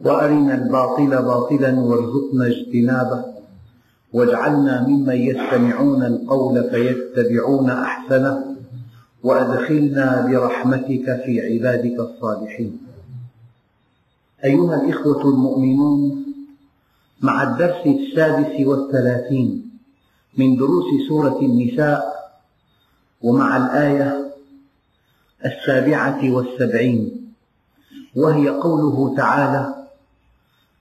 وأرنا الباطل باطلا وارزقنا اجتنابه. واجعلنا ممن يستمعون القول فيتبعون أحسنه. وأدخلنا برحمتك في عبادك الصالحين. أيها الإخوة المؤمنون مع الدرس السادس والثلاثين من دروس سورة النساء ومع الآية السابعة والسبعين وهي قوله تعالى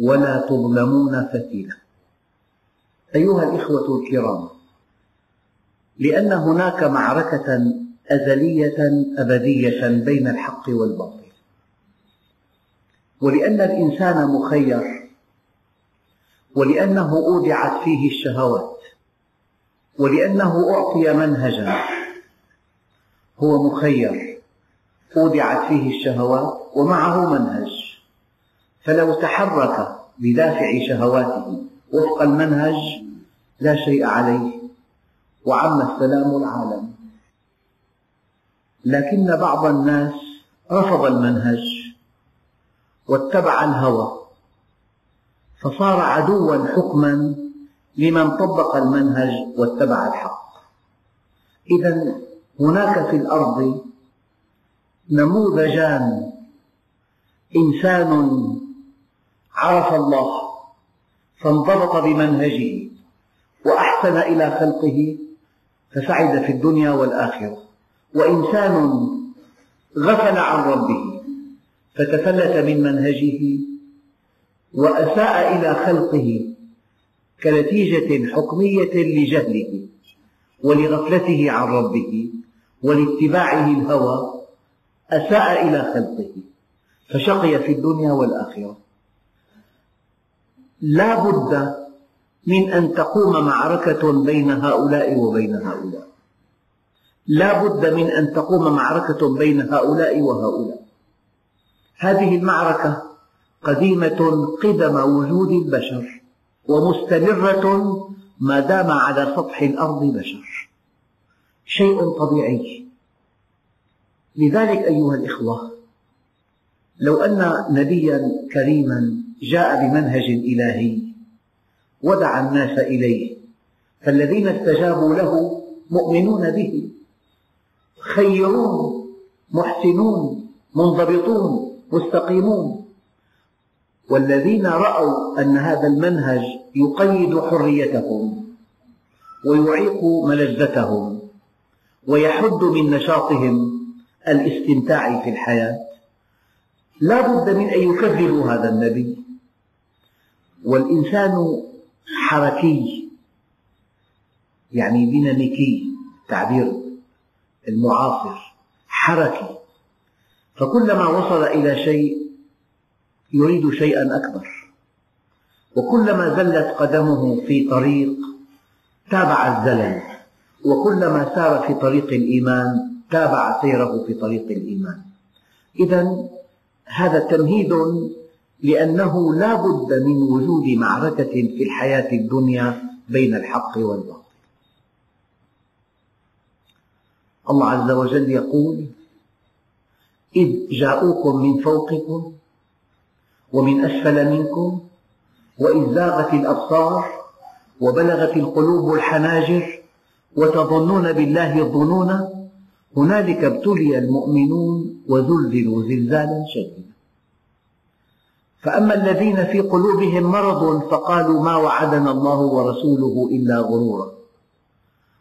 ولا تظلمون فتيلا أيها الإخوة الكرام لأن هناك معركة أزلية أبدية بين الحق والباطل. ولأن الإنسان مخير ولأنه أودعت فيه الشهوات ولأنه أعطي منهجا هو مخير أودعت فيه الشهوات ومعه منهج. فلو تحرك بدافع شهواته وفق المنهج لا شيء عليه. وعم السلام العالم. لكن بعض الناس رفض المنهج واتبع الهوى. فصار عدوا حكما لمن طبق المنهج واتبع الحق. إذا هناك في الأرض نموذجان. إنسان عرف الله فانضبط بمنهجه وأحسن إلى خلقه فسعد في الدنيا والآخرة. وإنسان غفل عن ربه فتفلت من منهجه وأساء إلى خلقه كنتيجة حكمية لجهله ولغفلته عن ربه ولاتباعه الهوى أساء إلى خلقه فشقي في الدنيا والآخرة. لا بد من أن تقوم معركة بين هؤلاء وبين هؤلاء. لا بد من أن تقوم معركة بين هؤلاء وهؤلاء. هذه المعركة قديمة قدم وجود البشر ومستمرة ما دام على سطح الأرض بشر. شيء طبيعي. لذلك أيها الإخوة لو أن نبيا كريما جاء بمنهج إلهي ودعا الناس إليه فالذين استجابوا له مؤمنون به خيرون محسنون منضبطون مستقيمون. والذين رأوا أن هذا المنهج يقيد حريتهم ويعيق ملذتهم ويحد من نشاطهم الاستمتاع في الحياة. لا بد من أن يكذبوا هذا النبي. والإنسان حركي يعني ديناميكي تعبير المعاصر حركي. فكلما وصل إلى شيء يريد شيئا أكبر. وكلما زلت قدمه في طريق تابع الزلل. وكلما سار في طريق الإيمان تابع سيره في طريق الإيمان. إذا هذا تمهيد لأنه لا بد من وجود معركة في الحياة الدنيا بين الحق والباطل. الله عز وجل يقول إذ جاءوكم من فوقكم ومن أسفل منكم وإذ زاغت الأبصار وبلغت القلوب الحناجر وتظنون بالله الظنون هنالك ابتلي المؤمنون وزلزلوا زلزالا شديدا. فأما الذين في قلوبهم مرض فقالوا ما وعدنا الله ورسوله إلا غرورا.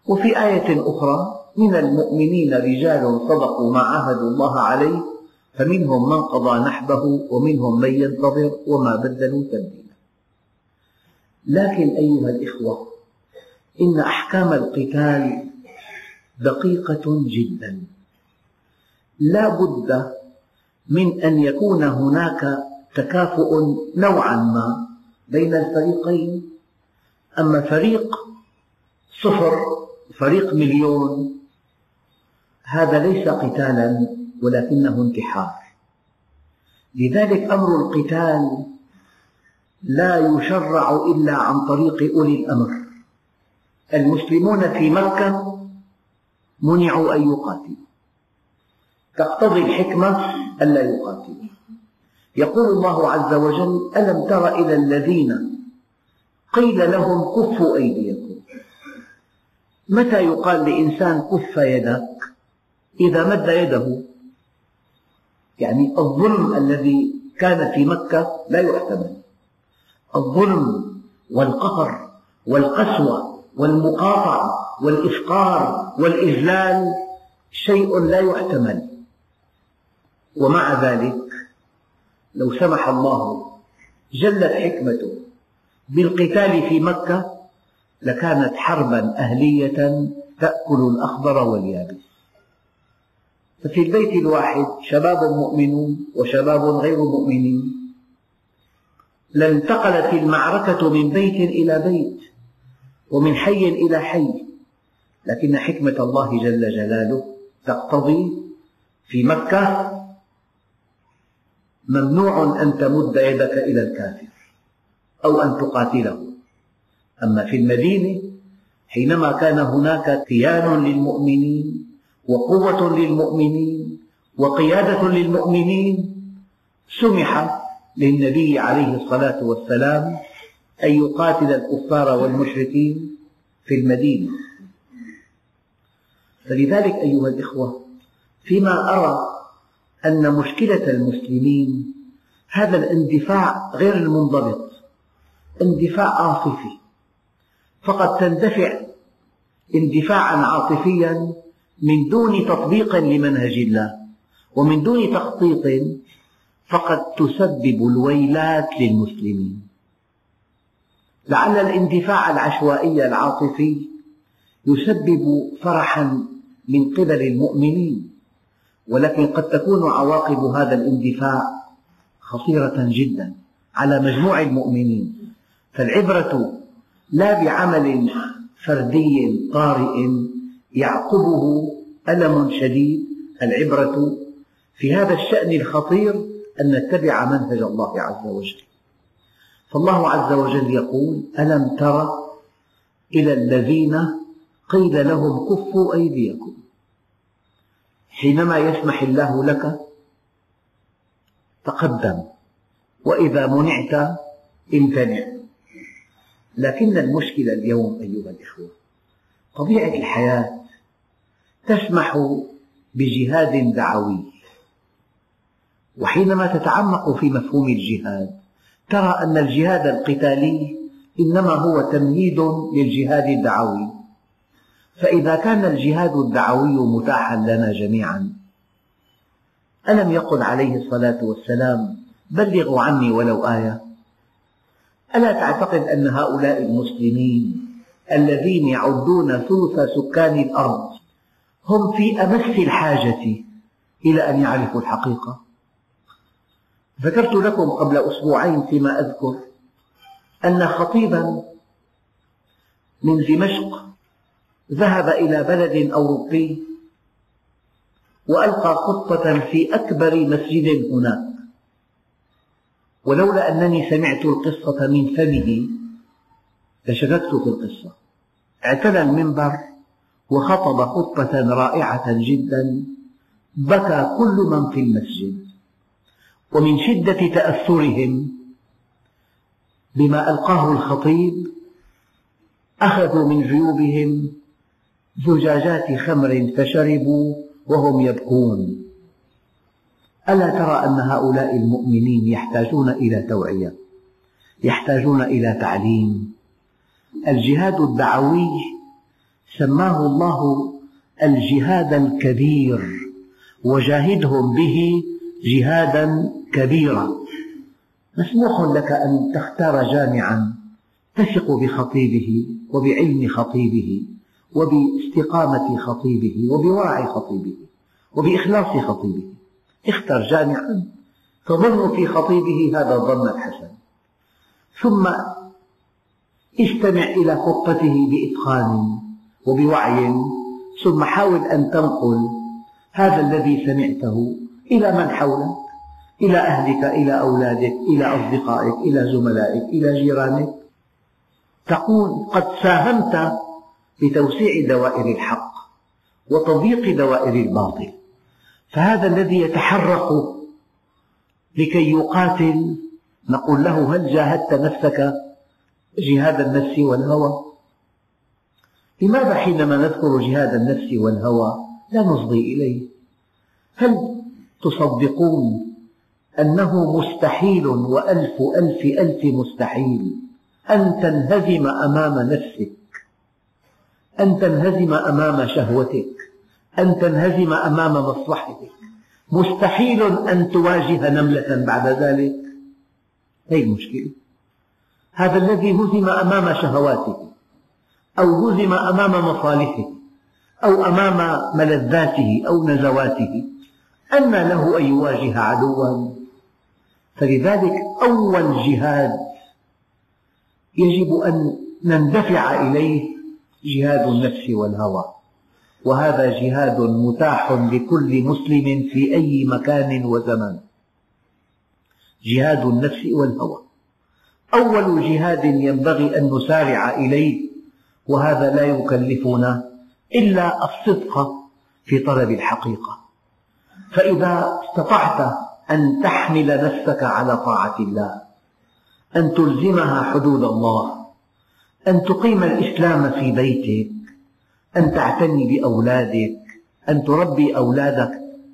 وفي آية أخرى من المؤمنين رجال صدقوا ما عاهدوا الله عليه فمنهم من قضى نحبه ومنهم من ينتظر وما بدلوا تبديلا. لكن أيها الإخوة إن أحكام القتال دقيقة جدا. لا بد من أن يكون هناك تكافؤ نوعا ما بين الفريقين. أما فريق صفر فريق مليون هذا ليس قتالا ولكنه انتحار. لذلك أمر القتال لا يشرع إلا عن طريق أولي الأمر. المسلمون في مكة منعوا أن يقاتلوا. تقتضي الحكمة ألا يقاتلوا. يقول الله عز وجل ألم تر إلى الذين قيل لهم كفوا أيديكم؟ متى يقال لإنسان كف يدك؟ إذا مد يده. يعني الظلم الذي كان في مكة لا يحتمل. الظلم والقهر والقسوة والمقاطعة والإفقار والإذلال شيء لا يحتمل. ومع ذلك لو سمح الله جلت حكمته بالقتال في مكة لكانت حربا أهلية تأكل الأخضر واليابس. ففي البيت الواحد شباب مؤمنون وشباب غير مؤمنين. لانتقلت المعركة من بيت إلى بيت ومن حي إلى حي. لكن حكمة الله جل جلاله تقتضي في مكة ممنوع أن تمد يدك إلى الكافر أو أن تقاتله. أما في المدينة حينما كان هناك كيان للمؤمنين وقوة للمؤمنين وقيادة للمؤمنين سمح للنبي عليه الصلاة والسلام أن يقاتل الكفار والمشركين في المدينة. فلذلك أيها الإخوة فيما أرى أن مشكلة المسلمين هذا الاندفاع غير المنضبط اندفاع عاطفي. فقد تندفع اندفاعا عاطفيا من دون تطبيق لمنهج الله ومن دون تخطيط فقد تسبب الويلات للمسلمين. لعل الاندفاع العشوائي العاطفي يسبب فرحا من قبل المؤمنين. ولكن قد تكون عواقب هذا الاندفاع خطيرة جدا على مجموع المؤمنين. فالعبرة لا بعمل فردي طارئ يعقبه ألم شديد. العبرة في هذا الشأن الخطير أن نتبع منهج الله عز وجل. فالله عز وجل يقول ألم تر إلى الذين قيل لهم كفوا أيديكم. حينما يسمح الله لك تقدم. وإذا منعت امتنع. لكن المشكلة اليوم أيها الإخوة طبيعة الحياة تسمح بجهاد دعوي. وحينما تتعمق في مفهوم الجهاد ترى أن الجهاد القتالي إنما هو تمهيد للجهاد الدعوي. فإذا كان الجهاد الدعوي متاحا لنا جميعا ألم يقل عليه الصلاة والسلام بلغوا عني ولو آية ألا تعتقد أن هؤلاء المسلمين الذين يعدون ثلث سكان الأرض هم في أمس الحاجة إلى أن يعرفوا الحقيقة؟ ذكرت لكم قبل أسبوعين فيما أذكر أن خطيبا من دمشق ذهب إلى بلد أوروبي وألقى خطبة في أكبر مسجد هناك. ولولا أنني سمعت القصة من فمه لشككت في القصة. اعتلى المنبر وخطب خطبة رائعة جدا بكى كل من في المسجد. ومن شدة تأثرهم بما ألقاه الخطيب أخذوا من جيوبهم زجاجات خمر فشربوا وهم يبكون. ألا ترى أن هؤلاء المؤمنين يحتاجون إلى توعية يحتاجون إلى تعليم؟ الجهاد الدعوي سماه الله الجهاد الكبير وجاهدهم به جهادا كبيرا. مسموح لك أن تختار جامعا تثق بخطيبه وبعلم خطيبه. وباستقامة خطيبه وبورع خطيبه وبإخلاص خطيبه. اختر جامعا تظن في خطيبه هذا الظن الحسن. ثم استمع إلى خطته بإتقان وبوعي. ثم حاول أن تنقل هذا الذي سمعته إلى من حولك؟ إلى أهلك إلى أولادك إلى أصدقائك إلى زملائك إلى جيرانك. تكون قد ساهمت بتوسيع دوائر الحق وتضييق دوائر الباطل. فهذا الذي يتحرك لكي يقاتل نقول له هل جاهدت نفسك جهاد النفس والهوى؟ لماذا حينما نذكر جهاد النفس والهوى لا نصغي إليه؟ هل تصدقون أنه مستحيل وألف ألف ألف مستحيل أن تنهزم أمام نفسك أن تنهزم أمام شهوتك أن تنهزم أمام مصلحتك. مستحيل أن تواجه نملة بعد ذلك. هذه المشكلة هذا الذي هزم أمام شهواته أو هزم أمام مصالحه أو أمام ملذاته أو نزواته أن له أن يواجه عدوا. فلذلك أول جهاد يجب أن نندفع إليه جهاد النفس والهوى. وهذا جهاد متاح لكل مسلم في أي مكان وزمان. جهاد النفس والهوى. أول جهاد ينبغي أن نسارع إليه وهذا لا يكلفنا إلا الصدق في طلب الحقيقة. فإذا استطعت أن تحمل نفسك على طاعة الله أن تلزمها حدود الله أن تقيم الإسلام في بيتك أن تعتني بأولادك أن تربي أولادك.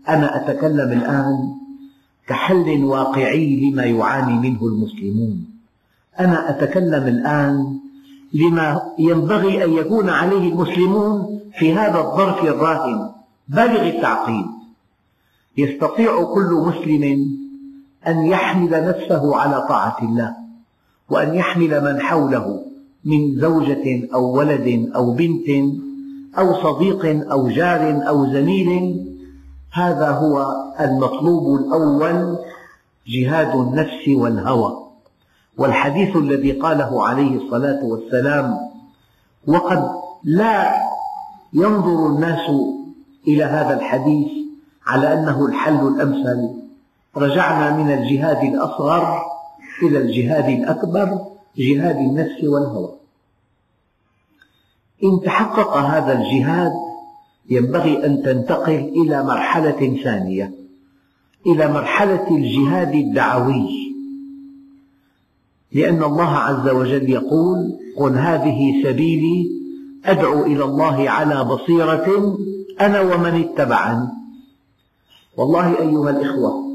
أنا أتكلم الآن كحل واقعي لما يعاني منه المسلمون. أنا أتكلم الآن لما ينبغي أن يكون عليه المسلمون في هذا الظرف الراهن. بالغ التعقيد. يستطيع كل مسلم أن يحمل نفسه على طاعة الله وأن يحمل من حوله. من زوجة أو ولد أو بنت أو صديق أو جار أو زميل هذا هو المطلوب الأول جهاد النفس والهوى. والحديث الذي قاله عليه الصلاة والسلام وقد لا ينظر الناس إلى هذا الحديث على أنه الحل الأمثل. رجعنا من الجهاد الأصغر إلى الجهاد الأكبر. جهاد النفس والهوى. إن تحقق هذا الجهاد ينبغي أن تنتقل إلى مرحلة ثانية إلى مرحلة الجهاد الدعوي. لأن الله عز وجل يقول قل هذه سبيلي أدعو إلى الله على بصيرة أنا ومن اتبعني. والله أيها الإخوة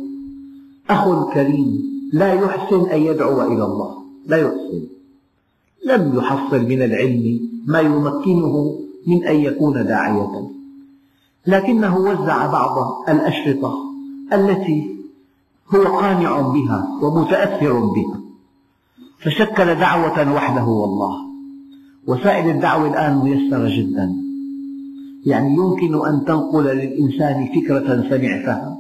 أخ كريم لا يحسن أن يدعو إلى الله. لا يحسن. لم يحصل من العلم ما يمكنه من أن يكون داعية. لكنه وزع بعض الأشرطة التي هو قانع بها ومتأثر بها. فشكل دعوة وحده والله. وسائل الدعوة الآن ميسرة جدا. يعني يمكن أن تنقل للإنسان فكرة سمعتها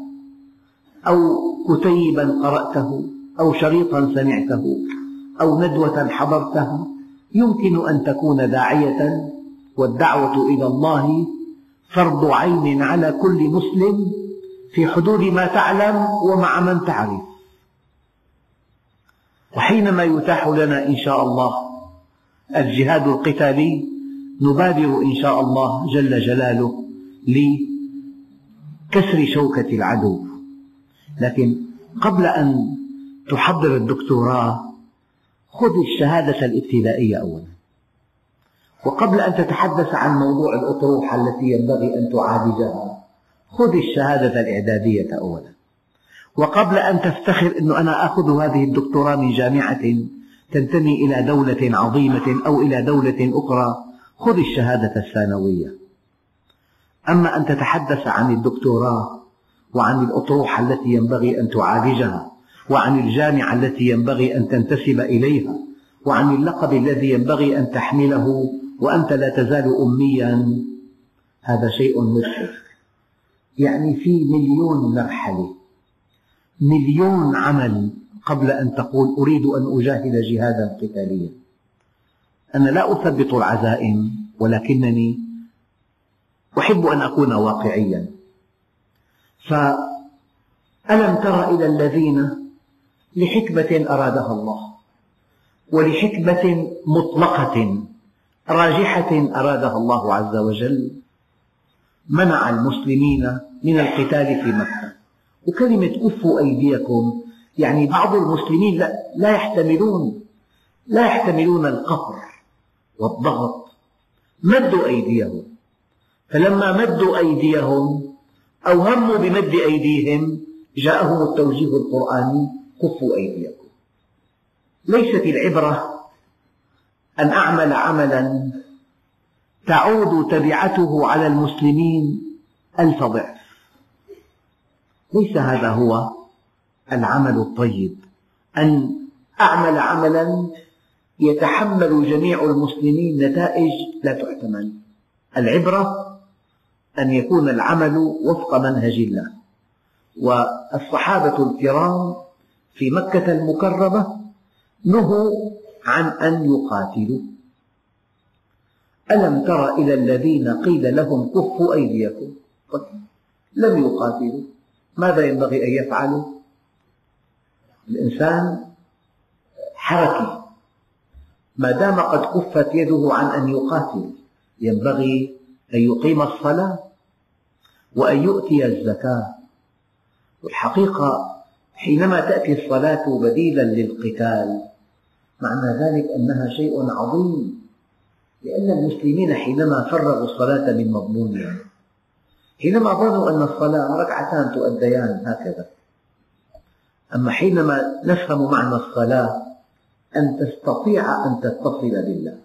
أو كتيبا قرأته أو شريطا سمعته. أو ندوة حضرتها يمكن أن تكون داعية والدعوة إلى الله فرض عين على كل مسلم في حدود ما تعلم ومع من تعرف. وحينما يتاح لنا إن شاء الله الجهاد القتالي نبادر إن شاء الله جل جلاله لكسر شوكة العدو. لكن قبل أن تحضر الدكتوراه خذ الشهادة الابتدائية أولا. وقبل أن تتحدث عن موضوع الأطروحة التي ينبغي أن تعالجها خذ الشهادة الإعدادية أولا. وقبل أن تفتخر أن أنا أخذ هذه الدكتوراه من جامعة تنتمي إلى دولة عظيمة أو إلى دولة أخرى خذ الشهادة الثانوية. أما أن تتحدث عن الدكتوراه وعن الأطروحة التي ينبغي أن تعالجها وعن الجامعة التي ينبغي أن تنتسب إليها وعن اللقب الذي ينبغي أن تحمله وأنت لا تزال أميا. هذا شيء مذهل يعني في مليون مرحلة مليون عمل قبل أن تقول أريد أن أجاهد جهادا قتاليا. أنا لا أثبط العزائم ولكنني أحب أن أكون واقعيا. فألم تر إلى الذين لحكمة أرادها الله ولحكمة مطلقة راجحة أرادها الله عز وجل منع المسلمين من القتال في مكة. وكلمة كفوا أيديكم يعني بعض المسلمين لا, يحتملون لا يحتملون القهر والضغط. مدوا أيديهم. فلما مدوا أيديهم أو هموا بمد أيديهم جاءهم التوجيه القرآني كفوا أيديكم. ليست العبرة أن أعمل عملا تعود تبعته على المسلمين ألف ضعف. ليس هذا هو العمل الطيب. أن أعمل عملا يتحمل جميع المسلمين نتائج لا تحتمل العبرة أن يكون العمل وفق منهج الله. والصحابة الكرام في مكة المكرمة نهوا عن أن يقاتلوا. ألم تر إلى الذين قيل لهم كفوا أيديكم؟ لم يقاتلوا. ماذا ينبغي أن يفعلوا؟ الإنسان حركي. ما دام قد كفت يده عن أن يقاتل ينبغي أن يقيم الصلاة وأن يؤتي الزكاة. والحقيقة حينما تأتي الصلاة بديلا للقتال معنى ذلك أنها شيء عظيم لأن المسلمين حينما فرغوا الصلاة من مضمونها حينما ظنوا أن الصلاة ركعتان تؤديان هكذا. أما حينما نفهم معنى الصلاة أن تستطيع أن تتصل بالله.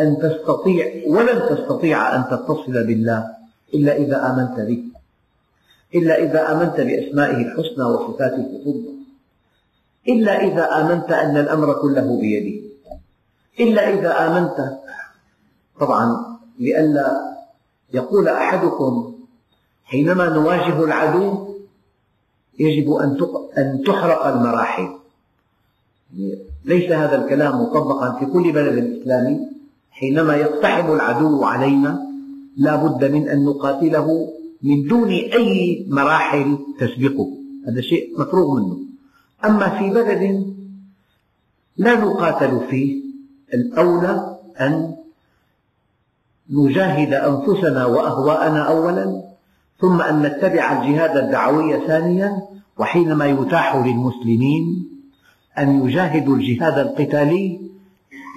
أن تستطيع ولن تستطيع أن تتصل بالله إلا إذا آمنت به. إلا إذا آمنت بأسمائه الحسنى وصفاته الحسنى. إلا إذا آمنت أن الأمر كله بيده. إلا إذا آمنت طبعا لئلا يقول أحدكم حينما نواجه العدو يجب أن تحرق المراحل. ليس هذا الكلام مطبقا في كل بلد إسلامي حينما يقتحم العدو علينا لا بد من أن نقاتله من دون أي مراحل تسبقه. هذا شيء مفروغ منه. أما في بلد لا نقاتل فيه الأولى أن نجاهد أنفسنا وأهواءنا أولا ثم أن نتبع الجهاد الدعوي ثانيا وحينما يتاح للمسلمين أن يجاهدوا الجهاد القتالي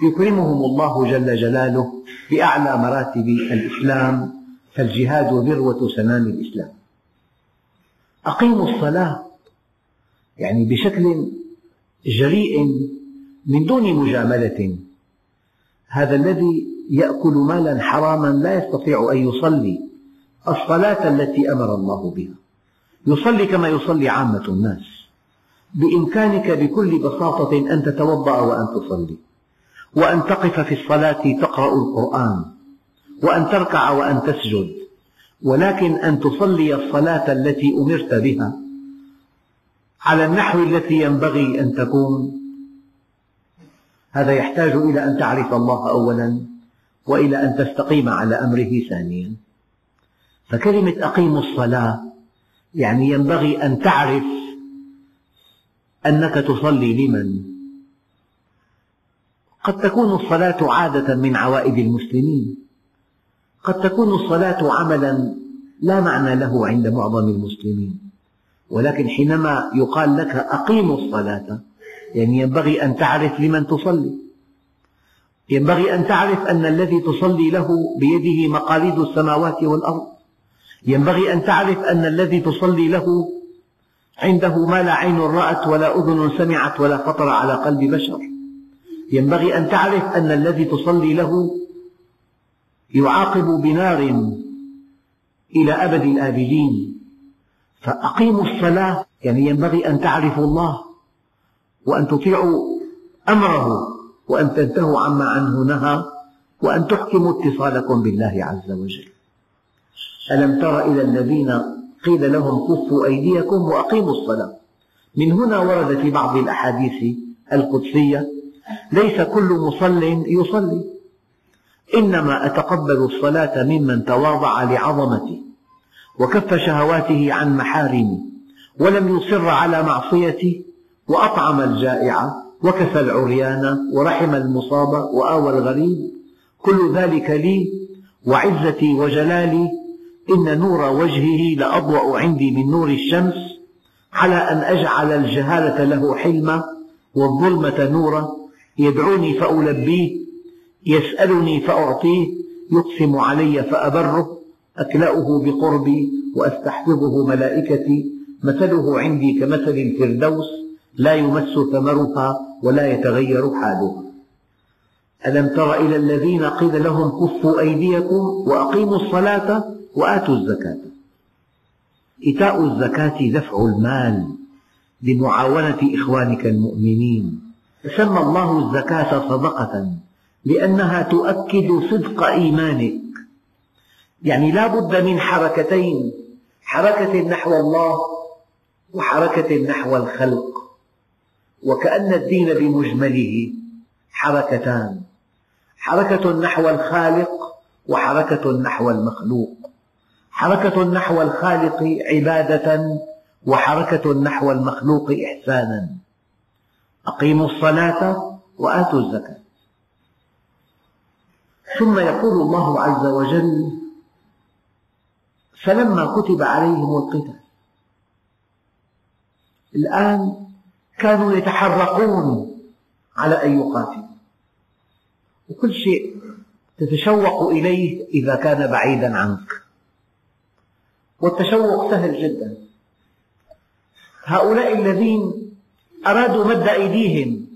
يكرمهم الله جل جلاله بأعلى مراتب الإسلام. فالجهاد ذروة سنام الإسلام. أقيموا الصلاة يعني بشكل جريء من دون مجاملة. هذا الذي يأكل مالا حراما لا يستطيع أن يصلي الصلاة التي أمر الله بها. يصلي كما يصلي عامة الناس. بإمكانك بكل بساطة أن تتوضأ وأن تصلي. وأن تقف في الصلاة تقرأ القرآن. وأن تركع وأن تسجد ولكن أن تصلي الصلاة التي أمرت بها. على النحو التي ينبغي أن تكون. هذا يحتاج إلى أن تعرف الله أولا وإلى أن تستقيم على أمره ثانيا. فكلمة أقيموا الصلاة يعني ينبغي أن تعرف أنك تصلي لمن. قد تكون الصلاة عادة من عوائد المسلمين. قد تكون الصلاة عملا لا معنى له عند معظم المسلمين. ولكن حينما يقال لك أقيموا الصلاة يعني ينبغي أن تعرف لمن تصلي. ينبغي أن تعرف أن الذي تصلي له بيده مقاليد السماوات والأرض. ينبغي أن تعرف أن الذي تصلي له عنده ما لا عين رأت ولا أذن سمعت ولا خطر على قلب بشر. ينبغي أن تعرف أن الذي تصلي له يعاقب بنار إلى أبد الآبدين. فأقيموا الصلاة يعني ينبغي أن تعرفوا الله وأن تطيعوا أمره وأن تنتهوا عما عنه نهى وأن تحكموا اتصالكم بالله عز وجل. ألم تر إلى الذين قيل لهم كفوا أيديكم وأقيموا الصلاة. من هنا ورد في بعض الأحاديث القدسية ليس كل مصل يصلي. إنما أتقبل الصلاة ممن تواضع لعظمتي وكف شهواته عن محارمي ولم يصر على معصيتي وأطعم الجائع وكسى العريان ورحم المصاب وآوى الغريب. كل ذلك لي وعزتي وجلالي إن نور وجهه لأضوأ عندي من نور الشمس على أن أجعل الجهالة له حلما والظلمة نورا يدعوني فألبيه يسألني فأعطيه يقسم علي فأبره أكلأه بقربي وأستحفظه ملائكتي. مثله عندي كمثل الفردوس لا يمس ثمرها ولا يتغير حالها. ألم تر إلى الذين قيل لهم كفوا أيديكم وأقيموا الصلاة وآتوا الزكاة. إيتاء الزكاة دفع المال لمعاونة إخوانك المؤمنين. سمى الله الزكاة صدقة. لأنها تؤكد صدق إيمانك. يعني لا بد من حركتين حركة نحو الله وحركة نحو الخلق. وكأن الدين بمجمله حركتان حركة نحو الخالق وحركة نحو المخلوق. حركة نحو الخالق عبادة وحركة نحو المخلوق إحسانا. أقيموا الصلاة وآتوا الزكاة. ثم يقول الله عز وجل فلما كتب عليهم القتال. الآن كانوا يتحرقون على أن يقاتلوا. وكل شيء تتشوق إليه إذا كان بعيدا عنك. والتشوق سهل جدا. هؤلاء الذين أرادوا مد أيديهم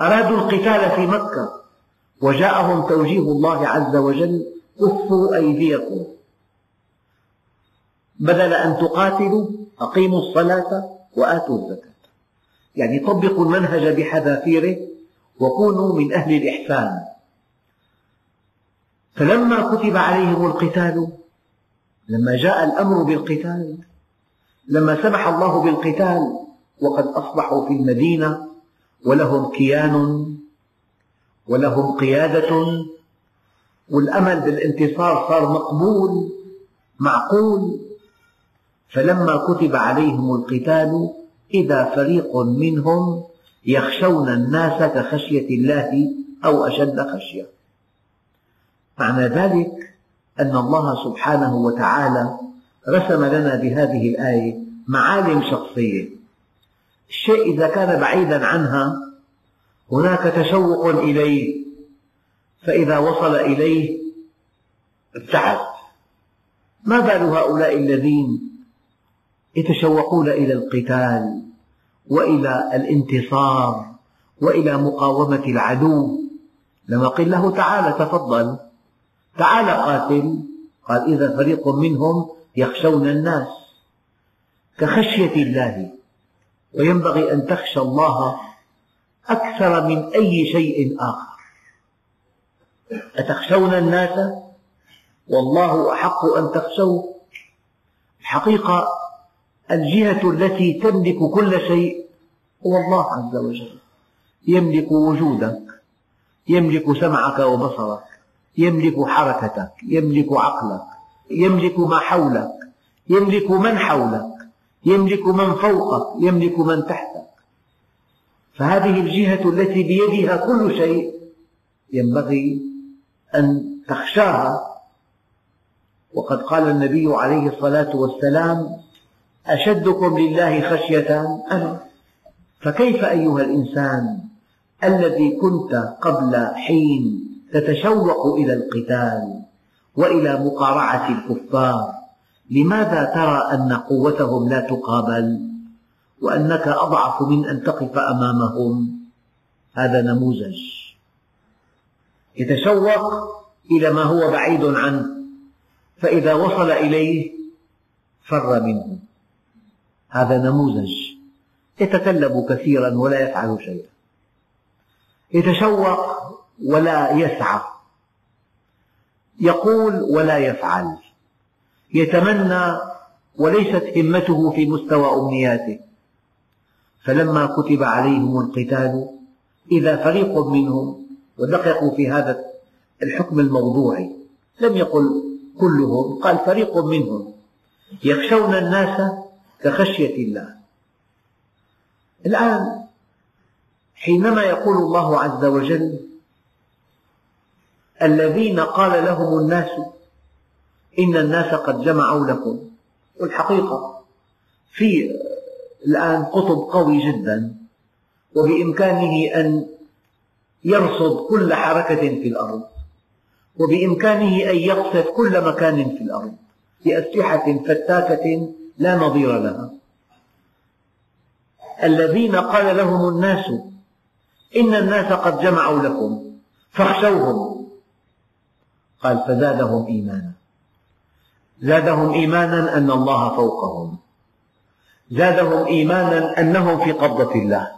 أرادوا القتال في مكة وجاءهم توجيه الله عز وجل كفوا أيديكم. بدل أن تقاتلوا أقيموا الصلاة وآتوا الزكاة. يعني طبقوا المنهج بحذافيره وكونوا من أهل الإحسان. فلما كتب عليهم القتال لما جاء الأمر بالقتال لما سمح الله بالقتال وقد أصبحوا في المدينة ولهم كيان ولهم قيادة. والأمل بالانتصار صار مقبول معقول. فلما كتب عليهم القتال إذا فريق منهم يخشون الناس كخشية الله أو أشد خشية. معنى ذلك أن الله سبحانه وتعالى رسم لنا بهذه الآية معالم شخصية. الشيء إذا كان بعيدا عنها هناك تشوق إليه فإذا وصل إليه ابتعد. ما بال هؤلاء الذين يتشوقون إلى القتال وإلى الانتصار وإلى مقاومة العدو؟ لما قيل له تعال تفضل تعال قاتل. قال إذا فريق منهم يخشون الناس كخشية الله وينبغي أن تخشى الله أكثر من أي شيء آخر. أتخشون الناس؟ والله أحق أن تخشوه. الحقيقة الجهة التي تملك كل شيء هو الله عز وجل. يملك وجودك يملك سمعك وبصرك يملك حركتك يملك عقلك يملك ما حولك يملك من حولك يملك من فوقك يملك من تحتك. فهذه الجهة التي بيدها كل شيء ينبغي أن تخشاها. وقد قال النبي عليه الصلاة والسلام أشدكم لله خشية أنا فكيف أيها الإنسان الذي كنت قبل حين تتشوق إلى القتال وإلى مقارعة الكفار لماذا ترى أن قوتهم لا تقابل؟ وأنك أضعف من أن تقف أمامهم. هذا نموذج. يتشوق إلى ما هو بعيد عنه فإذا وصل إليه فر منه. هذا نموذج. يتكلم كثيرا ولا يفعل شيئا. يتشوق ولا يسعى. يقول ولا يفعل. يتمنى وليست همته في مستوى أمنياته. فلما كتب عليهم القتال إذا فريق منهم ودققوا في هذا الحكم الموضوعي لم يقل كلهم قال فريق منهم يخشون الناس كخشية الله. الآن حينما يقول الله عز وجل الذين قال لهم الناس إن الناس قد جمعوا لكم والحقيقة في الآن قطب قوي جدا وبإمكانه أن يرصد كل حركة في الأرض وبإمكانه أن يقصف كل مكان في الأرض بأسلحة فتاكة لا نظير لها. الذين قال لهم الناس إن الناس قد جمعوا لكم فاخشوهم. قال فزادهم إيمانا. زادهم إيمانا أن الله فوقهم. زادهم إيمانا أنهم في قبضة الله.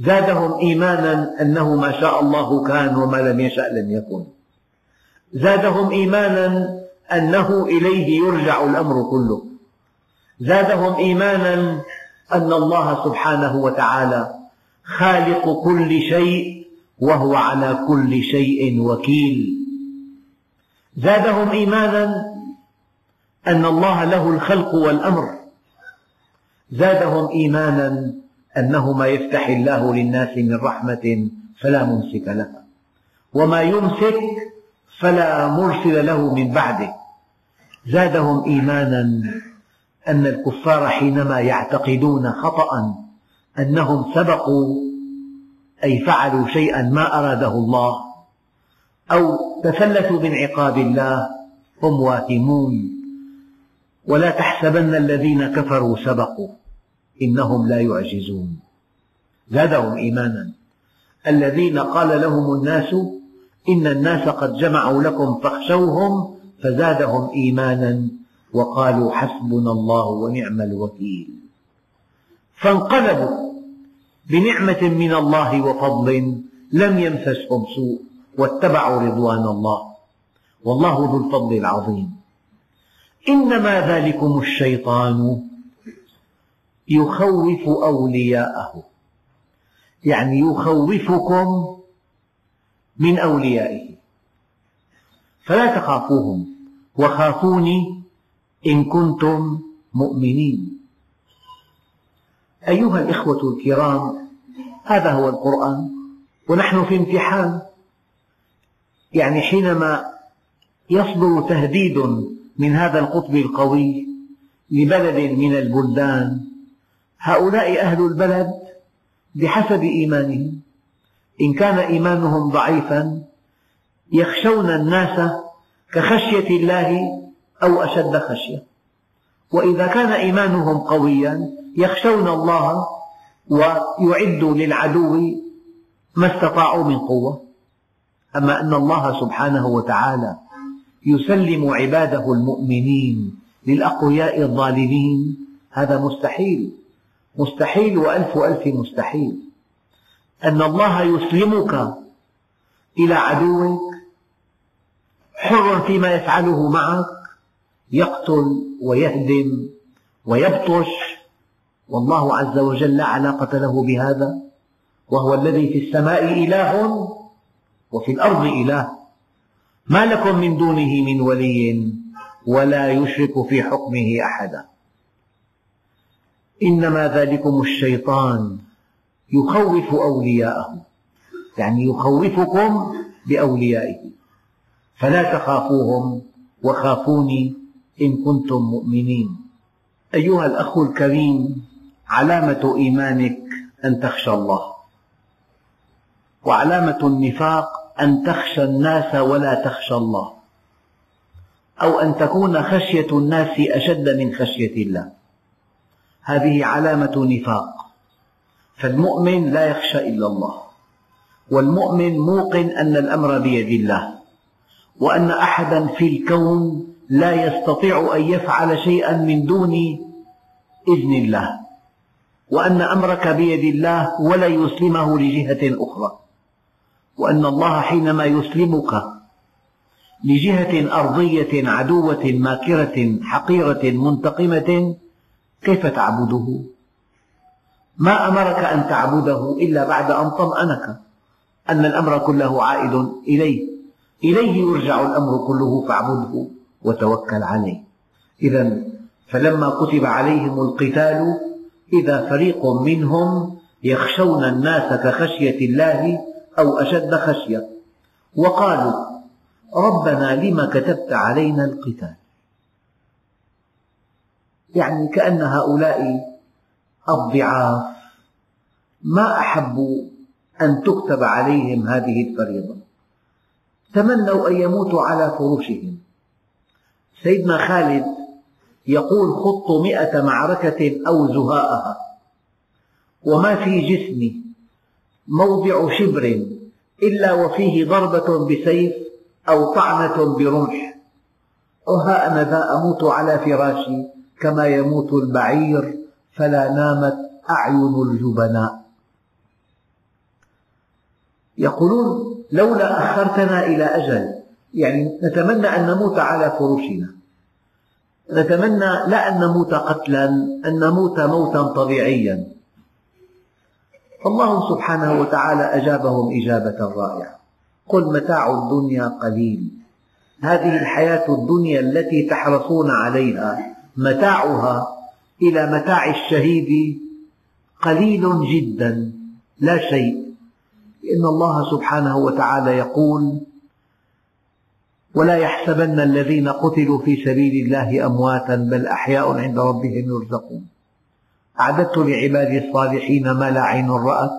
زادهم إيمانا أنه ما شاء الله كان وما لم يشأ لم يكن. زادهم إيمانا أنه إليه يرجع الأمر كله. زادهم إيمانا أن الله سبحانه وتعالى خالق كل شيء وهو على كل شيء وكيل. زادهم إيمانا أن الله له الخلق والأمر. زادهم إيمانا أنه ما يفتح الله للناس من رحمة فلا ممسك لها وما يمسك فلا مرسل له من بعده. زادهم إيمانا أن الكفار حينما يعتقدون خطأ أنهم سبقوا أي فعلوا شيئا ما أراده الله أو تفلتوا من عقاب الله هم واهمون. ولا تحسبن الذين كفروا سبقوا. إنهم لا يعجزون. زادهم إيمانا. الذين قال لهم الناس إن الناس قد جمعوا لكم فاخشوهم فزادهم إيمانا وقالوا حسبنا الله ونعم الوكيل. فانقلبوا بنعمة من الله وفضل لم يمسسهم سوء واتبعوا رضوان الله. والله ذو الفضل العظيم. إنما ذلكم الشيطان يخوف أولياءه. يعني يخوفكم من أوليائه. فلا تخافوهم. وخافوني إن كنتم مؤمنين. أيها الإخوة الكرام هذا هو القرآن. ونحن في امتحان. يعني حينما يصدر تهديد من هذا القطب القوي لبلد من البلدان. هؤلاء أهل البلد بحسب إيمانهم إن كان إيمانهم ضعيفا يخشون الناس كخشية الله أو أشد خشية. وإذا كان إيمانهم قويا يخشون الله ويعدوا للعدو ما استطاعوا من قوة. أما أن الله سبحانه وتعالى يسلم عباده المؤمنين للأقوياء الظالمين. هذا مستحيل. مستحيل وألف ألف مستحيل. أن الله يسلمك إلى عدوك حر فيما يفعله معك يقتل ويهدم ويبطش. والله عز وجل لا علاقة له بهذا وهو الذي في السماء إله وفي الأرض إله. ما لكم من دونه من ولي ولا يشرك في حكمه أحدا. إنما ذلكم الشيطان يخوف أولياءه يعني يخوفكم بأوليائه. فلا تخافوهم وخافوني إن كنتم مؤمنين. أيها الأخ الكريم علامة إيمانك أن تخشى الله وعلامة النفاق أن تخشى الناس ولا تخشى الله. أو أن تكون خشية الناس أشد من خشية الله. هذه علامة نفاق. فالمؤمن لا يخشى إلا الله. والمؤمن موقن أن الأمر بيد الله. وأن أحدا في الكون لا يستطيع أن يفعل شيئا من دون إذن الله. وأن أمرك بيد الله ولا يسلمه لجهة أخرى. وأن الله حينما يسلمك لجهة أرضية عدوة ماكرة حقيرة منتقمة كيف تعبده؟ ما أمرك أن تعبده إلا بعد أن طمأنك أن الأمر كله عائد إليه إليه يرجع الأمر كله فاعبده وتوكل عليه إذا فلما كتب عليهم القتال إذا فريق منهم يخشون الناس كخشية الله أو أشد خشية. وقالوا ربنا لم كتبت علينا القتال. يعني كأن هؤلاء الضعاف ما أحبوا أن تكتب عليهم هذه الفريضة. تمنوا أن يموتوا على فرشهم سيدنا خالد يقول خضت مئة معركة أو زهاءها وما في جسمي موضع شبر إلا وفيه ضربة بسيف أو طعنة برمح. وها أنا ذا أموت على فراشي كما يموت البعير فلا نامت أعين الجبناء. يقولون لولا أخرتنا إلى أجل يعني نتمنى أن نموت على فرشنا نتمنى لا أن نموت قتلا أن نموت موتا طبيعيا. فالله سبحانه وتعالى أجابهم إجابة رائعة. قل متاع الدنيا قليل. هذه الحياة الدنيا التي تحرصون عليها متاعها إلى متاع الشهيد قليل جدا لا شيء. لأن الله سبحانه وتعالى يقول ولا يحسبن الذين قتلوا في سبيل الله أمواتا بل أحياء عند ربهم يرزقون. أعددت لعبادي الصالحين ما لا عين رأت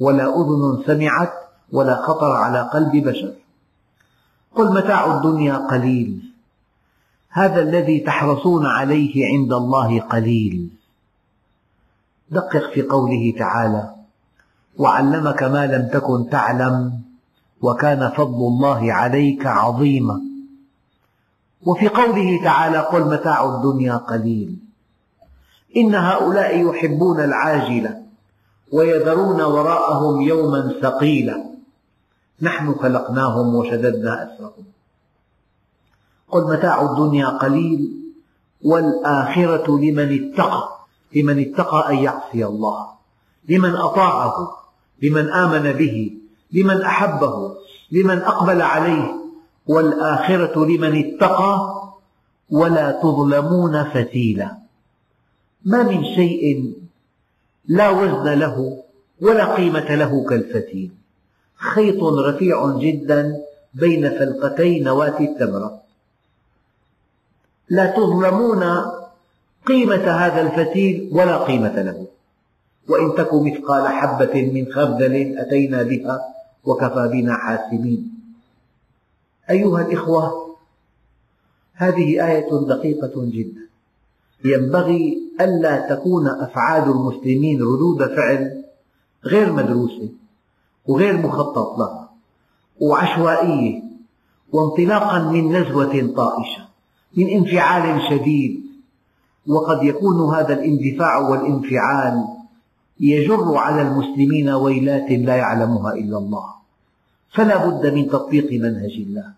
ولا أذن سمعت ولا خطر على قلب بشر. قل متاع الدنيا قليل. هذا الذي تحرصون عليه عند الله قليل. دقق في قوله تعالى وعلمك ما لم تكن تعلم وكان فضل الله عليك عظيما. وفي قوله تعالى قل متاع الدنيا قليل. إن هؤلاء يحبون العاجلة ويذرون وراءهم يوما ثقيلا. نحن خلقناهم وشددنا أسرهم. قل متاع الدنيا قليل والآخرة لمن اتقى لمن اتقى أن يعصي الله لمن أطاعه لمن آمن به لمن أحبه لمن أقبل عليه والآخرة لمن اتقى ولا تظلمون فتيلا. ما من شيء لا وزن له ولا قيمة له كالفتيل. خيط رفيع جدا بين فلقتي نواة التمرة لا تظلمون قيمة هذا الفتيل ولا قيمة له. وإن تك مثقال حبة من خردل أتينا بها وكفى بنا حاسبين. أيها الإخوة هذه آية دقيقة جدا. ينبغي ألا تكون أفعال المسلمين ردود فعل غير مدروسة وغير مخطط لها وعشوائية وانطلاقا من نزوة طائشة من انفعال شديد. وقد يكون هذا الاندفاع والانفعال يجر على المسلمين ويلات لا يعلمها إلا الله. فلا بد من تطبيق منهج الله.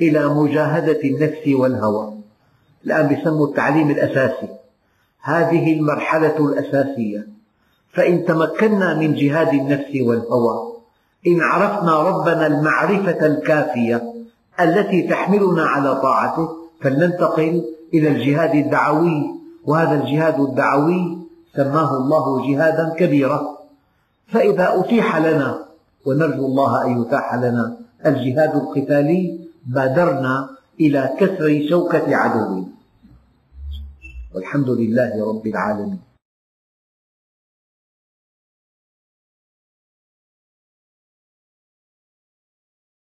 إلى مجاهدة النفس والهوى. الآن يسموا التعليم الأساسي. هذه المرحلة الأساسية. فإن تمكنا من جهاد النفس والهوى إن عرفنا ربنا المعرفة الكافية التي تحملنا على طاعته فلننتقل إلى الجهاد الدعوي. وهذا الجهاد الدعوي سماه الله جهادا كبيرا. فإذا أتيح لنا ونرجو الله أن يتاح لنا الجهاد القتالي بادرنا إلى كسر شوكة عدونا والحمد لله رب العالمين.